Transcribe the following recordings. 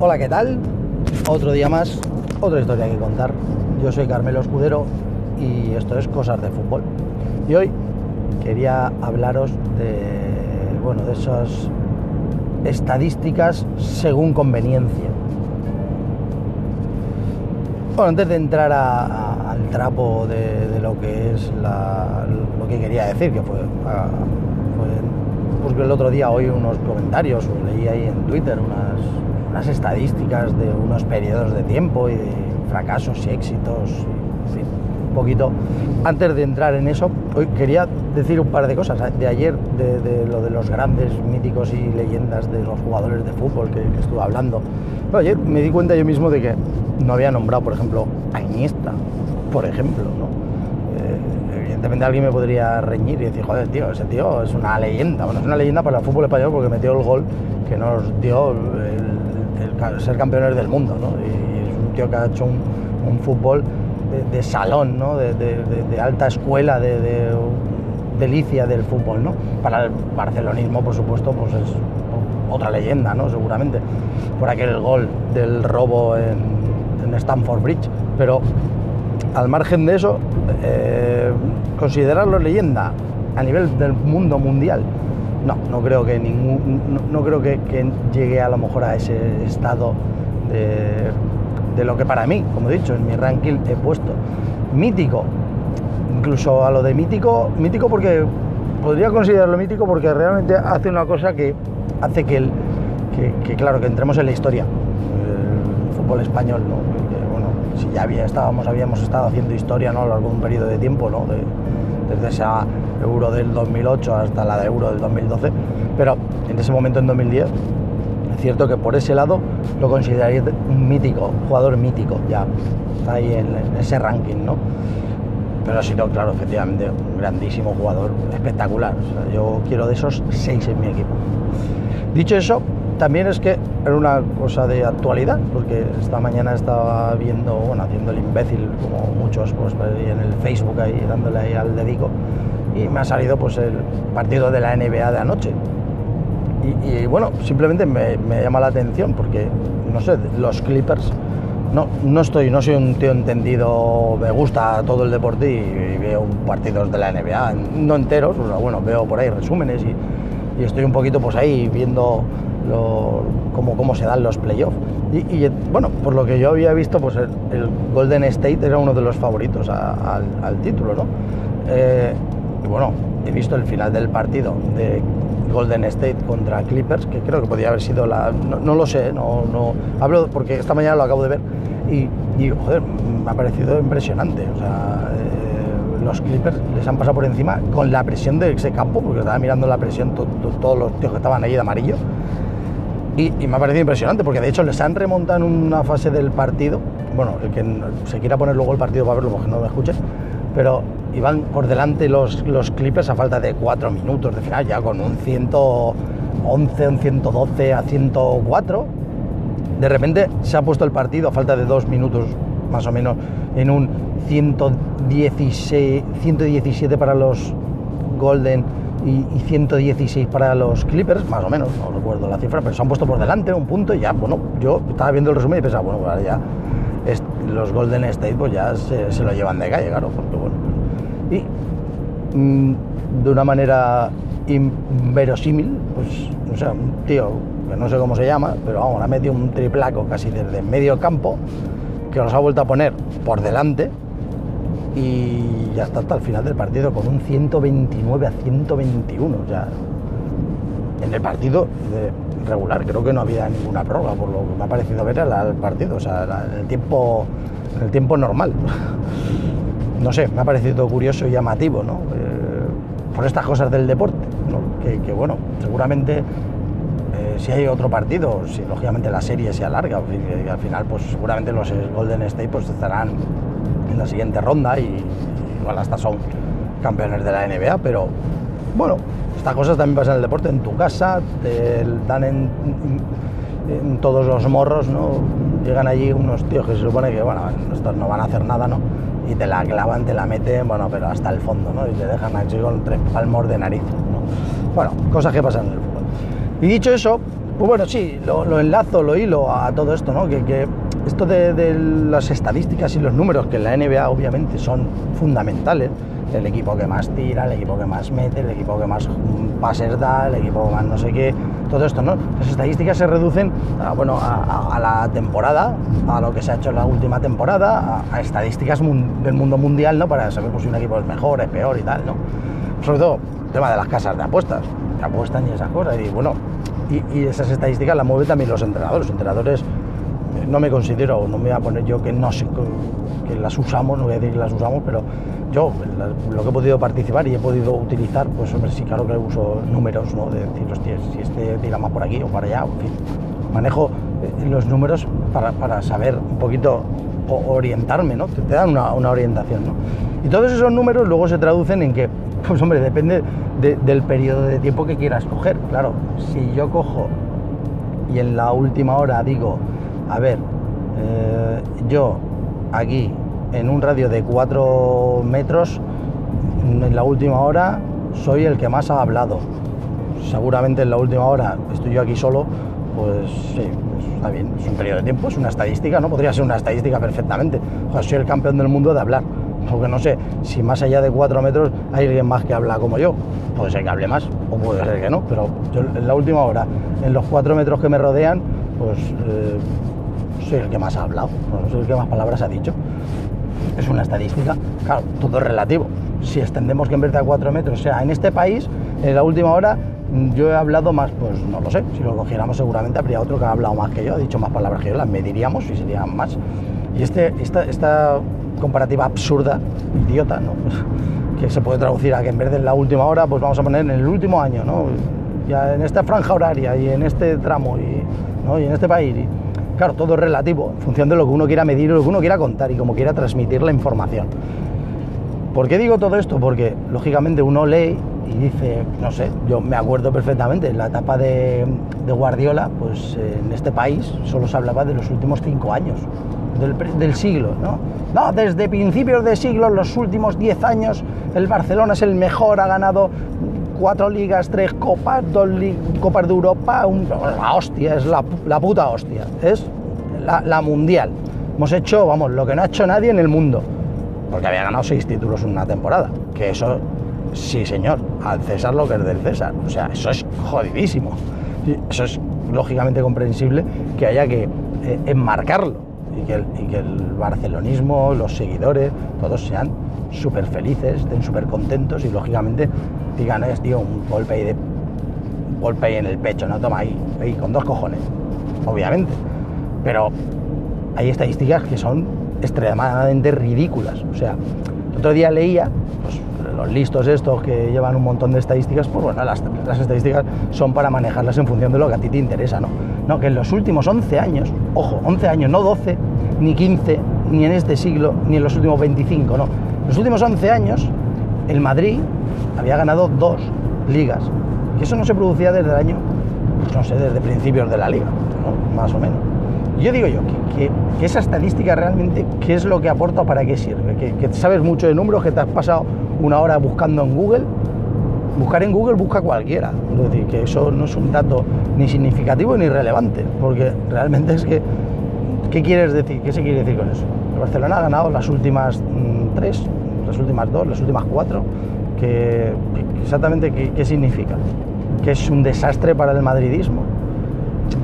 Hola, ¿qué tal? Otro día más, otra historia que contar. Yo soy Carmelo Escudero y esto es Cosas de Fútbol. Y hoy quería hablaros de, bueno, de esas estadísticas según conveniencia. Bueno, antes de entrar al trapo de, lo que es la- lo que quería decir, que fue, a- fue pues el otro día oí unos comentarios, o leí ahí en Twitter unas, unas estadísticas de unos periodos de tiempo y de fracasos y éxitos, fin, un poquito. Antes de entrar en eso, hoy quería decir un par de cosas. De ayer, de, de lo de los grandes míticos y leyendas de los jugadores de fútbol que, que estuve hablando. Pero ayer me di cuenta yo mismo de que no había nombrado, por ejemplo, a Iniesta, por ejemplo, ¿no? Eh, evidentemente alguien me podría reñir y decir, joder, tío, ese tío es una leyenda. Bueno, es una leyenda para el fútbol español porque metió el gol que nos dio el, ser campeones del mundo, ¿no? Y es un tío que ha hecho un, fútbol de, salón, ¿no? De, alta escuela, de, de delicia del fútbol, ¿no? Para el barcelonismo, por supuesto, pues es otra leyenda, ¿no? Seguramente, por aquel gol del robo en, en Stamford Bridge. Pero al margen de eso, eh, considerarlo leyenda a nivel del mundo mundial, no, no creo que ningún, no, creo que, llegue a lo mejor a ese estado de, de lo que para mí, como he dicho, en mi ranking he puesto mítico. Incluso a lo de mítico, mítico porque podría considerarlo mítico porque realmente hace una cosa que hace que, el, que, claro, que entremos en la historia, el fútbol español, ¿no? Bueno, si ya había, estábamos, habíamos estado haciendo historia ¿no? a lo de periodo de tiempo, ¿no? De- desde esa Euro del 2008 hasta la de Euro del 2012, pero en ese momento, en 2010, es cierto que por ese lado lo consideraría un mítico, jugador mítico, ya está ahí en, ese ranking, ¿no? Pero ha sido, claro, efectivamente, un grandísimo jugador, espectacular. Yo quiero de esos seis en mi equipo. Dicho eso, también es que era una cosa de actualidad, porque esta mañana estaba viendo, bueno, haciendo el imbécil, como muchos, pues en el Facebook ahí, dándole ahí al dedico, y me ha salido pues el partido de la NBA de anoche. Y, bueno, simplemente me, llama la atención porque, no sé, los Clippers, no, no estoy, no soy un tío entendido, me gusta todo el deporte y, y veo partidos de la NBA, no enteros, o sea, bueno, veo por ahí resúmenes y, y estoy un poquito pues ahí viendo lo, cómo, cómo se dan los playoffs. Y, y, bueno, por lo que yo había visto, pues el, el Golden State era uno de los favoritos a, al, al, título, ¿no? Eh, y bueno, he visto el final del partido de Golden State contra Clippers, que creo que podría haber sido la... No, no lo sé, no, no... Hablo porque esta mañana lo acabo de ver y, y joder, me ha parecido impresionante. O sea, eh, los Clippers les han pasado por encima con la presión de ese campo, porque estaba mirando la presión to, to, todos los tíos que estaban ahí de amarillo. Y, me ha parecido impresionante, porque de hecho les han remontado en una fase del partido. Bueno, el que se quiera poner luego el partido para verlo, porque no me escuche, pero iban por delante los, los Clippers a falta de 4 minutos de final, ya con un 111, un 112 a 104. De repente se ha puesto el partido a falta de 2 minutos más o menos en un 116, 117 para los Golden y, y 116 para los Clippers, más o menos, no recuerdo la cifra, pero se han puesto por delante un punto y ya, bueno, yo estaba viendo el resumen y pensaba, bueno, pues ya los Golden State pues ya se, lo llevan de calle, claro, porque bueno. Y mmm, de una manera inverosímil, pues, o sea, un tío que no sé cómo se llama, pero vamos, ha metido un triplaco casi desde medio campo, que los ha vuelto a poner por delante y ya está hasta el final del partido con un 129 a 121. O sea, en el partido regular creo que no había ninguna prórroga, por lo que me ha parecido ver el partido, o sea, el tiempo, el tiempo normal. No sé, me ha parecido curioso y llamativo, ¿no? Eh, por estas cosas del deporte, que, bueno, seguramente eh, si hay otro partido, si lógicamente la serie se alarga, al final pues seguramente los Golden State pues estarán en la siguiente ronda y igual hasta son campeones de la NBA, pero bueno, estas cosas también pasan en el deporte, en tu casa, te dan en, todos los morros, ¿no? Llegan allí unos tíos que se supone que, bueno, estos no van a hacer nada, ¿no? Y te la clavan, te la meten, bueno, pero hasta el fondo, ¿no? Y te dejan aquí con tres palmos de nariz, ¿no? Bueno, cosas que pasan en el fútbol. Y dicho eso, Pues bueno, sí, lo, enlazo, lo hilo a todo esto, ¿no? Que, esto de, las estadísticas y los números, que en la NBA obviamente son fundamentales, el equipo que más tira, el equipo que más mete, el equipo que más pases da, el equipo que más no sé qué, todo esto, ¿no? Las estadísticas se reducen a, bueno, a, la temporada, a lo que se ha hecho en la última temporada, a, estadísticas del mundo mundial, ¿no? Para saber pues, si un equipo es mejor, es peor y tal, ¿no? Sobre todo el tema de las casas de apuestas, que apuestan y esas cosas, y bueno, y, esas estadísticas las mueven también los entrenadores. Los entrenadores no me considero, no me voy a poner yo que no sé que las usamos, no voy a decir que las usamos, pero yo, lo que he podido participar y he podido utilizar, pues hombre, sí, claro que uso números, ¿no? De decir, hostia, si este tira más por aquí o para allá, en fin. Manejo eh, los números para, saber un poquito orientarme, ¿no? Te, dan una, orientación, ¿no? Y todos esos números luego se traducen en que, pues hombre, depende del periodo de tiempo que quieras coger. Claro, si yo cojo y en la última hora digo, a ver, eh, yo aquí en un radio de 4 metros, en la última hora soy el que más ha hablado. Seguramente en la última hora estoy yo aquí solo, pues sí, pues está bien, es un periodo de tiempo, es una estadística, ¿no? Podría ser una estadística perfectamente. O sea, soy el campeón del mundo de hablar. Porque no sé, si más allá de 4 metros hay alguien más que habla como yo. Puede ser que hable más, o puede ser que no, pero yo en la última hora, en los 4 metros que me rodean, pues eh, soy el que más ha hablado, soy el que más palabras ha dicho es una estadística, claro, todo es relativo. Si extendemos que en vez de a 4 metros, o sea, en este país, en la última hora, yo he hablado más, pues no lo sé, si lo cogiéramos seguramente habría otro que ha hablado más que yo, ha dicho más palabras que yo, las mediríamos y serían más. Y este, esta, esta comparativa absurda, idiota, ¿no? que se puede traducir a que en vez de en la última hora, pues vamos a poner en el último año, ¿no? ya en esta franja horaria y en este tramo y, ¿no? y en este país. Claro, todo es relativo, en función de lo que uno quiera medir, lo que uno quiera contar y cómo quiera transmitir la información. ¿Por qué digo todo esto? Porque lógicamente uno lee y dice, no sé, yo me acuerdo perfectamente, en la etapa de, Guardiola, pues en este país solo se hablaba de los últimos cinco años, del, siglo, ¿no? No, desde principios de siglo, los últimos diez años, el Barcelona es el mejor, ha ganado cuatro ligas, tres copas, dos copas de Europa, la hostia, es la, puta hostia, es la, mundial. Hemos hecho, vamos, lo que no ha hecho nadie en el mundo, porque había ganado seis títulos en una temporada, que eso, sí señor, al César lo que es del César, o sea, eso es jodidísimo. Eso es lógicamente comprensible que haya que eh, enmarcarlo y que, y que el barcelonismo, los seguidores, todos sean súper felices, estén súper contentos y lógicamente digan, es tío, un golpe ahí de golpe ahí en el pecho, no toma ahí, ahí con dos cojones, obviamente. Pero hay estadísticas que son extremadamente ridículas. O sea, el otro día leía, pues, los listos estos que llevan un montón de estadísticas, pues bueno, las, las, estadísticas son para manejarlas en función de lo que a ti te interesa, ¿no? No, que en los últimos 11 años, ojo, 11 años, no 12, ni 15, ni en este siglo, ni en los últimos 25, no, los últimos 11 años, el Madrid había ganado dos ligas. Y eso no se producía desde el año, pues no sé, desde principios de la liga, más o menos. Yo digo yo, que, esa estadística realmente, ¿qué es lo que aporta o para qué sirve? Que, sabes mucho de números, que te has pasado una hora buscando en Google. Buscar en Google busca cualquiera. Es decir, que eso no es un dato ni significativo ni relevante, porque realmente es que, ¿qué quieres decir? ¿Qué se quiere decir con eso? Barcelona ha ganado las últimas mm, tres, las últimas dos, las últimas cuatro, que, exactamente qué, significa, que es un desastre para el madridismo.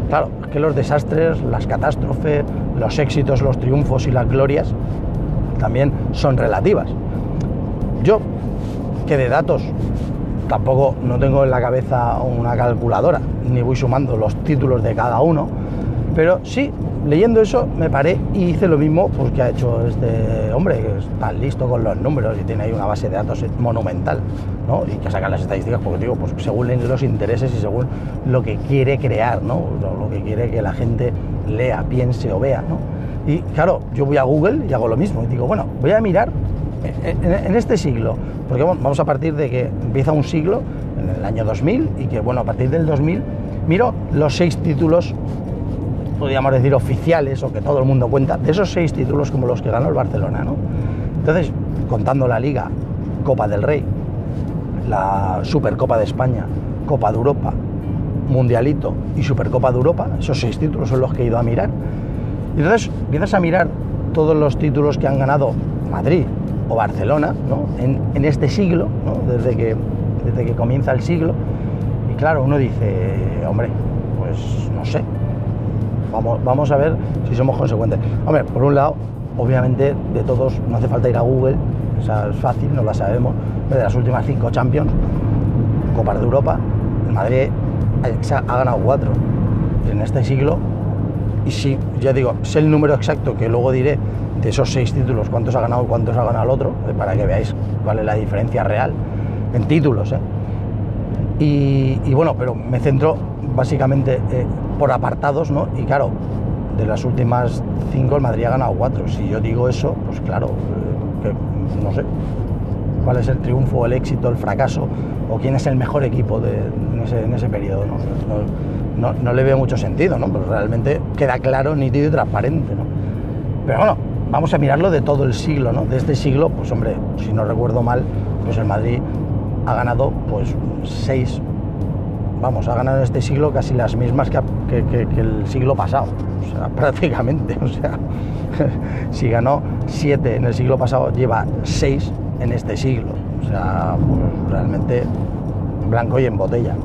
Claro, que los desastres, las catástrofes, los éxitos, los triunfos y las glorias también son relativas. Yo, que de datos tampoco no tengo en la cabeza una calculadora, ni voy sumando los títulos de cada uno, pero sí leyendo eso me paré y hice lo mismo pues, que ha hecho este hombre, que está listo con los números y tiene ahí una base de datos monumental, ¿no? Y que saca las estadísticas, porque digo, pues según los intereses y según lo que quiere crear, ¿no? Lo que quiere que la gente lea, piense o vea, ¿no? Y claro, yo voy a Google y hago lo mismo. Y digo, bueno, voy a mirar en, este siglo, porque vamos a partir de que empieza un siglo, en el año 2000, y que, bueno, a partir del 2000, miro los seis títulos podríamos decir, oficiales o que todo el mundo cuenta, de esos seis títulos como los que ganó el Barcelona. ¿no? Entonces, contando la Liga, Copa del Rey, la Supercopa de España, Copa de Europa, Mundialito y Supercopa de Europa, esos seis títulos son los que he ido a mirar. Y entonces empiezas a mirar todos los títulos que han ganado Madrid o Barcelona ¿no? en, este siglo, desde, que, desde que comienza el siglo. Y claro, uno dice, hombre, pues no sé, vamos, vamos a ver si somos consecuentes. Hombre, por un lado, obviamente de todos no hace falta ir a Google, es fácil, no la sabemos, de las últimas cinco Champions, Copas de Europa, el Madrid ha ganado cuatro en este siglo y si, ya digo, sé el número exacto que luego diré de esos seis títulos, cuántos ha ganado y cuántos ha ganado el otro, eh, para que veáis cuál es la diferencia real en títulos. ¿eh? Y, bueno, pero me centro básicamente eh, por apartados, ¿no? Y claro, de las últimas cinco el Madrid ha ganado cuatro. Si yo digo eso, pues claro, que no sé cuál es el triunfo, el éxito, el fracaso, o quién es el mejor equipo de, en, ese, periodo. ¿no? No, le veo mucho sentido, ¿no? Pero realmente queda claro, nítido y transparente. ¿no? Pero bueno, vamos a mirarlo de todo el siglo, ¿no? De este siglo, pues hombre, si no recuerdo mal, pues el Madrid ha ganado pues seis, vamos, ha ganado en este siglo casi las mismas que, el siglo pasado, o sea, prácticamente, o sea, si ganó siete en el siglo pasado, lleva seis en este siglo, o sea, pues realmente blanco y en botella.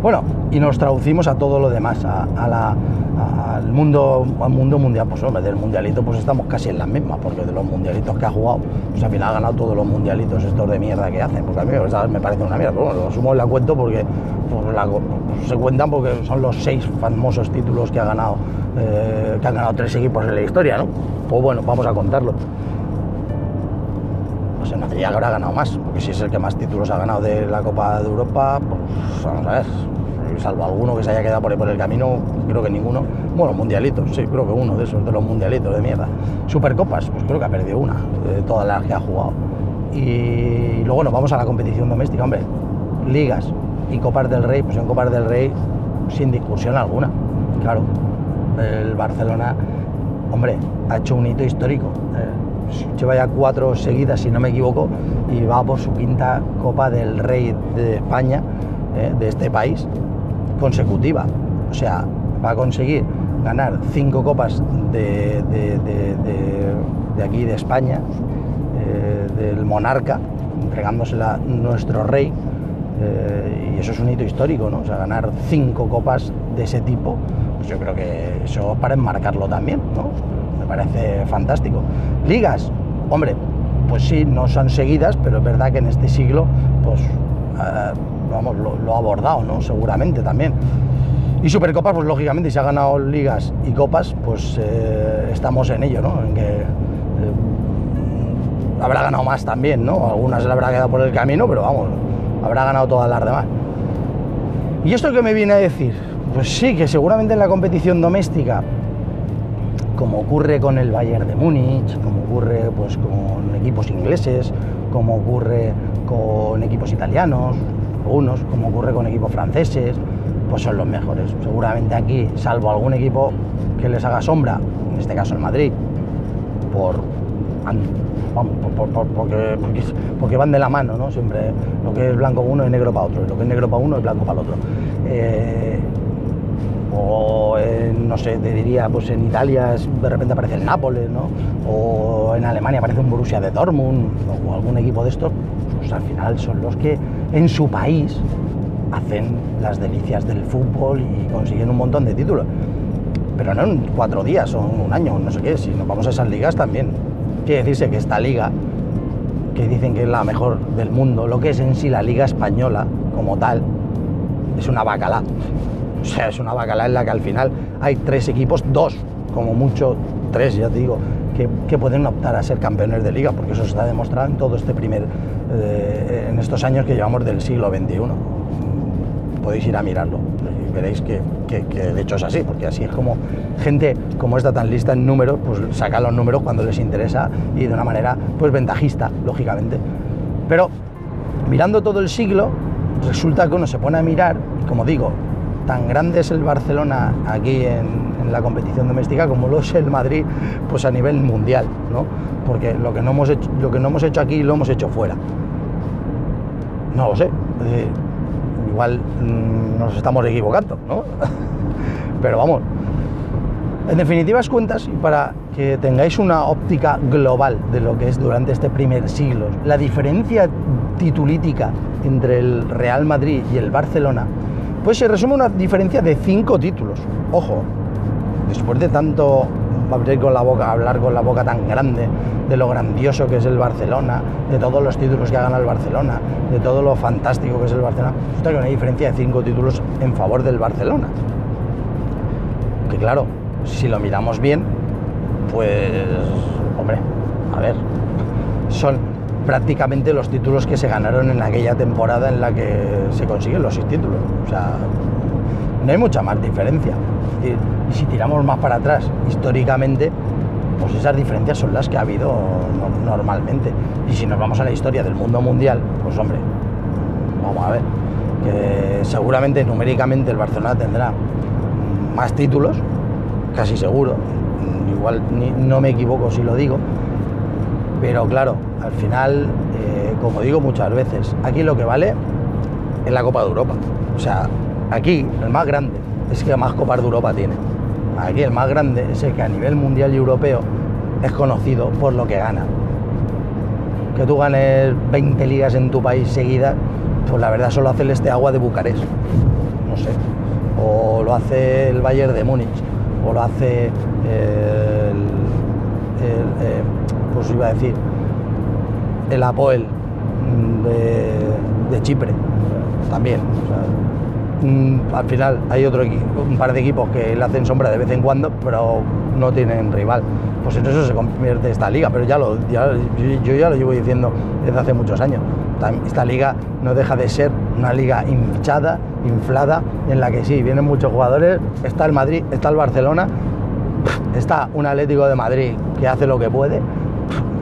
Bueno, y nos traducimos a todo lo demás, al, mundo, al mundo mundial. Pues hombre, del mundialito pues estamos casi en las mismas, porque de los mundialitos que ha jugado, pues al final ha ganado todos los mundialitos estos de mierda que hacen. Porque a mí me parece una mierda. bueno, lo sumo en la cuento porque pues, se cuentan porque son los seis famosos títulos que ha ganado, eh, que han ganado tres equipos en la historia, ¿no? Pues bueno, vamos a contarlo pues el Madrid habrá ganado más, si es el que más títulos ha ganado de la Copa de Europa, pues a ver, salvo alguno que se haya quedado por ahí por el camino, creo que ninguno. Bueno, mundialitos, sí, creo que uno de esos, de los mundialitos de mierda. Supercopas, pues creo que ha perdido una de todas las que ha jugado. Y luego nos vamos a la competición doméstica, hombre, ligas y Copas del Rey, pues en Copas del Rey sin discusión alguna, claro. El Barcelona, hombre, ha hecho un hito histórico. Eh, lleva ya cuatro seguidas, si no me equivoco, y va por su quinta Copa del Rey de España, eh, de este país, consecutiva. O sea, va a conseguir ganar cinco copas de, aquí de España, eh, del monarca, entregándosela a nuestro rey. Eh, y eso es un hito histórico, ¿no? O sea, ganar cinco copas de ese tipo, pues yo creo que eso para enmarcarlo también, ¿no? Parece fantástico. Ligas, hombre, pues sí, no son seguidas, pero es verdad que en este siglo, pues, eh, vamos, lo, ha abordado, ¿no? Seguramente también. Y Supercopas, pues lógicamente, si ha ganado ligas y copas, pues eh, estamos en ello, ¿no? En que eh, habrá ganado más también, ¿no? Algunas le habrá quedado por el camino, pero vamos, habrá ganado todas las demás. ¿Y esto qué me viene a decir? Pues sí, que seguramente en la competición doméstica como ocurre con el Bayern de Múnich, como ocurre pues, con equipos ingleses, como ocurre con equipos italianos, unos, como ocurre con equipos franceses, pues son los mejores. Seguramente aquí, salvo algún equipo que les haga sombra, en este caso el Madrid, por, porque, porque, van de la mano, ¿no? Siempre lo que es blanco para uno es negro para otro, lo que es negro para uno es blanco para el otro. Eh, o no sé, te diría, pues en Italia de repente aparece el Nápoles, ¿no? O en Alemania aparece un Borussia de Dortmund o algún equipo de estos, pues al final son los que en su país hacen las delicias del fútbol y consiguen un montón de títulos. Pero no en cuatro días o un año, no sé qué, si nos vamos a esas ligas también. Quiere decirse que esta liga, que dicen que es la mejor del mundo, lo que es en sí la liga española como tal, es una bacala. O sea, es una bacala en la que al final hay tres equipos, dos, como mucho, tres, ya te digo, que, pueden optar a ser campeones de liga, porque eso se está demostrando en todo este primer, eh, en estos años que llevamos del siglo XXI. Podéis ir a mirarlo y veréis que, de hecho es así, porque así es como gente como está tan lista en números, pues saca los números cuando les interesa y de una manera pues ventajista, lógicamente. Pero mirando todo el siglo, resulta que uno se pone a mirar, como digo, tan grande es el Barcelona aquí en, la competición doméstica como lo es el Madrid pues a nivel mundial, ¿no? Porque lo que no hemos hecho, lo que no hemos hecho aquí lo hemos hecho fuera. No lo sé. igual mm, nos estamos equivocando, ¿no? Pero vamos, en definitivas cuentas, y para que tengáis una óptica global de lo que es durante este primer siglo, la diferencia titulítica entre el Real Madrid y el Barcelona, pues se resume una diferencia de cinco títulos. Ojo, después de tanto abrir con la boca, hablar con la boca tan grande de lo grandioso que es el Barcelona, de todos los títulos que ha el Barcelona, de todo lo fantástico que es el Barcelona, resulta que una diferencia de cinco títulos en favor del Barcelona. Que claro, si lo miramos bien, pues, hombre, a ver, son prácticamente los títulos que se ganaron en aquella temporada en la que se consiguen los seis títulos. O sea, no hay mucha más diferencia. Y si tiramos más para atrás, históricamente, pues esas diferencias son las que ha habido normalmente. Y si nos vamos a la historia del mundo mundial, pues hombre, vamos a ver, que seguramente numéricamente el Barcelona tendrá más títulos, casi seguro, igual no me equivoco si lo digo, pero claro, al final, eh, como digo muchas veces, aquí lo que vale es la Copa de Europa. O sea, aquí el más grande es que más Copas de Europa tiene. Aquí el más grande es el que a nivel mundial y europeo es conocido por lo que gana. Que tú ganes 20 ligas en tu país seguidas, pues la verdad solo hace el este agua de Bucarest. No sé. O lo hace el Bayern de Múnich o lo hace el, eh, pues iba a decir, el Apoel de, Chipre también. Mm, al final hay otro un par de equipos que le hacen sombra de vez en cuando, pero no tienen rival. Pues en eso se convierte esta liga, pero ya lo, yo, yo ya lo llevo diciendo desde hace muchos años. Esta liga no deja de ser una liga hinchada, inflada, en la que sí, vienen muchos jugadores, está el Madrid, está el Barcelona, está un Atlético de Madrid que hace lo que puede,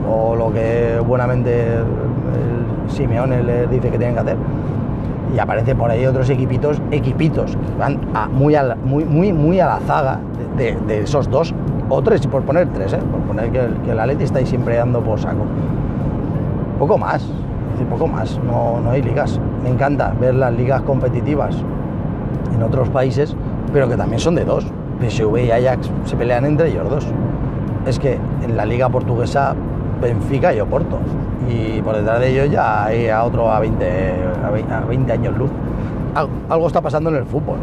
o lo que buenamente el Simeone le dice que tienen que hacer. Y aparece por ahí otros equipitos, equipitos, van muy, a la, muy, muy, muy a la zaga de, esos dos, o tres, por poner tres, ¿eh? por poner que el, que el está siempre dando por saco. Poco más, poco más, no, no hay ligas. Me encanta ver las ligas competitivas en otros países, pero que también son de dos. PSV y Ajax se pelean entre ellos dos. Es que en la liga portuguesa Benfica y Oporto. Y por detrás de ellos ya hay a otro a 20, a 20 años luz. Algo está pasando en el fútbol.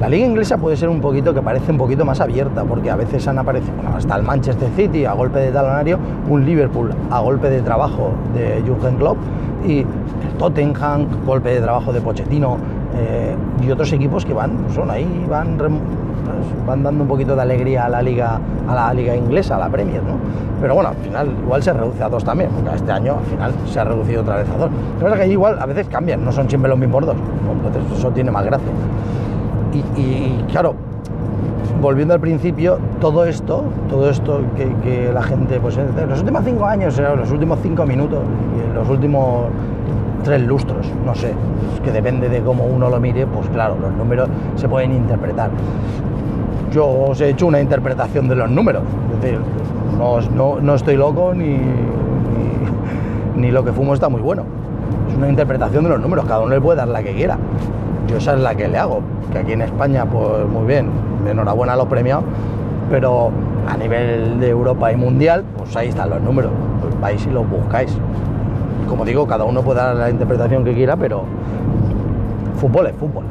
La liga inglesa puede ser un poquito que parece un poquito más abierta, porque a veces han aparecido, hasta el Manchester City a golpe de talonario, un Liverpool a golpe de trabajo de Jurgen Klopp y el Tottenham, golpe de trabajo de Pochettino eh, y otros equipos que van, son ahí, van, pues, van dando un poquito de alegría a la liga, a la liga inglesa, a la Premier, ¿no? Pero bueno, al final igual se reduce a dos también, porque este año al final se ha reducido otra vez a dos. Pero es que igual a veces cambian, no son siempre los mismos dos, entonces eso tiene más gracia. y claro, volviendo al principio, todo esto, todo esto que, la gente, pues en los últimos cinco años, en los últimos cinco minutos, en los últimos tres lustros, no sé, que depende de cómo uno lo mire, pues claro, los números se pueden interpretar. Yo os he hecho una interpretación de los números, es decir, no, no, estoy loco ni, ni, lo que fumo está muy bueno. Es una interpretación de los números, cada uno le puede dar la que quiera. Yo esa es la que le hago, que aquí en España, pues muy bien, enhorabuena a los premiados, pero a nivel de Europa y mundial, pues ahí están los números, vais y los buscáis. Como digo, cada uno puede dar la interpretación que quiera, pero fútbol es fútbol.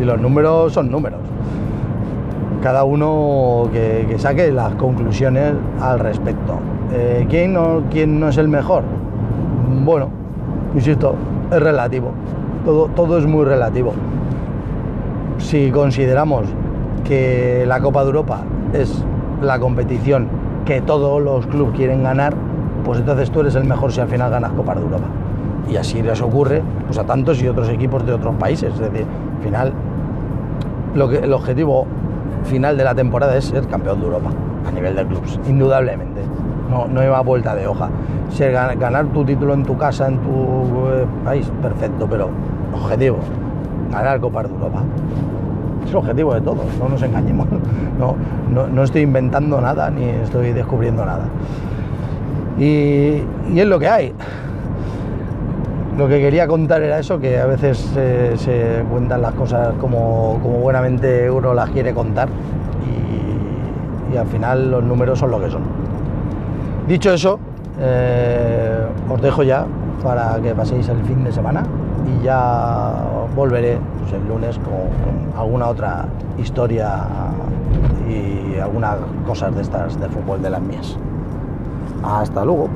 Y los números son números. Cada uno que, saque las conclusiones al respecto. Eh, ¿quién, no, ¿Quién no es el mejor? Bueno, insisto, es relativo. Todo, todo es muy relativo. Si consideramos que la Copa de Europa es la competición que todos los clubes quieren ganar, pues entonces tú eres el mejor si al final ganas Copa de Europa. Y así les ocurre pues, a tantos y otros equipos de otros países. Es decir, al final, lo que, el objetivo final de la temporada es ser campeón de Europa a nivel de clubes, indudablemente. No, no vuelta de hoja. Ser, ganar tu título en tu casa, en tu eh, país, perfecto, pero objetivo, ganar Copa de Europa es el objetivo de todos, no nos engañemos. No, no, estoy inventando nada ni estoy descubriendo nada. Y, es lo que hay. lo que quería contar era eso, que a veces se cuentan las cosas como, como, buenamente uno las quiere contar y, al final los números son lo que son. Dicho eso, eh, os dejo ya para que paséis el fin de semana y ya volveré pues, el lunes con alguna otra historia y algunas cosas de estas de fútbol de las mías. Hasta luego.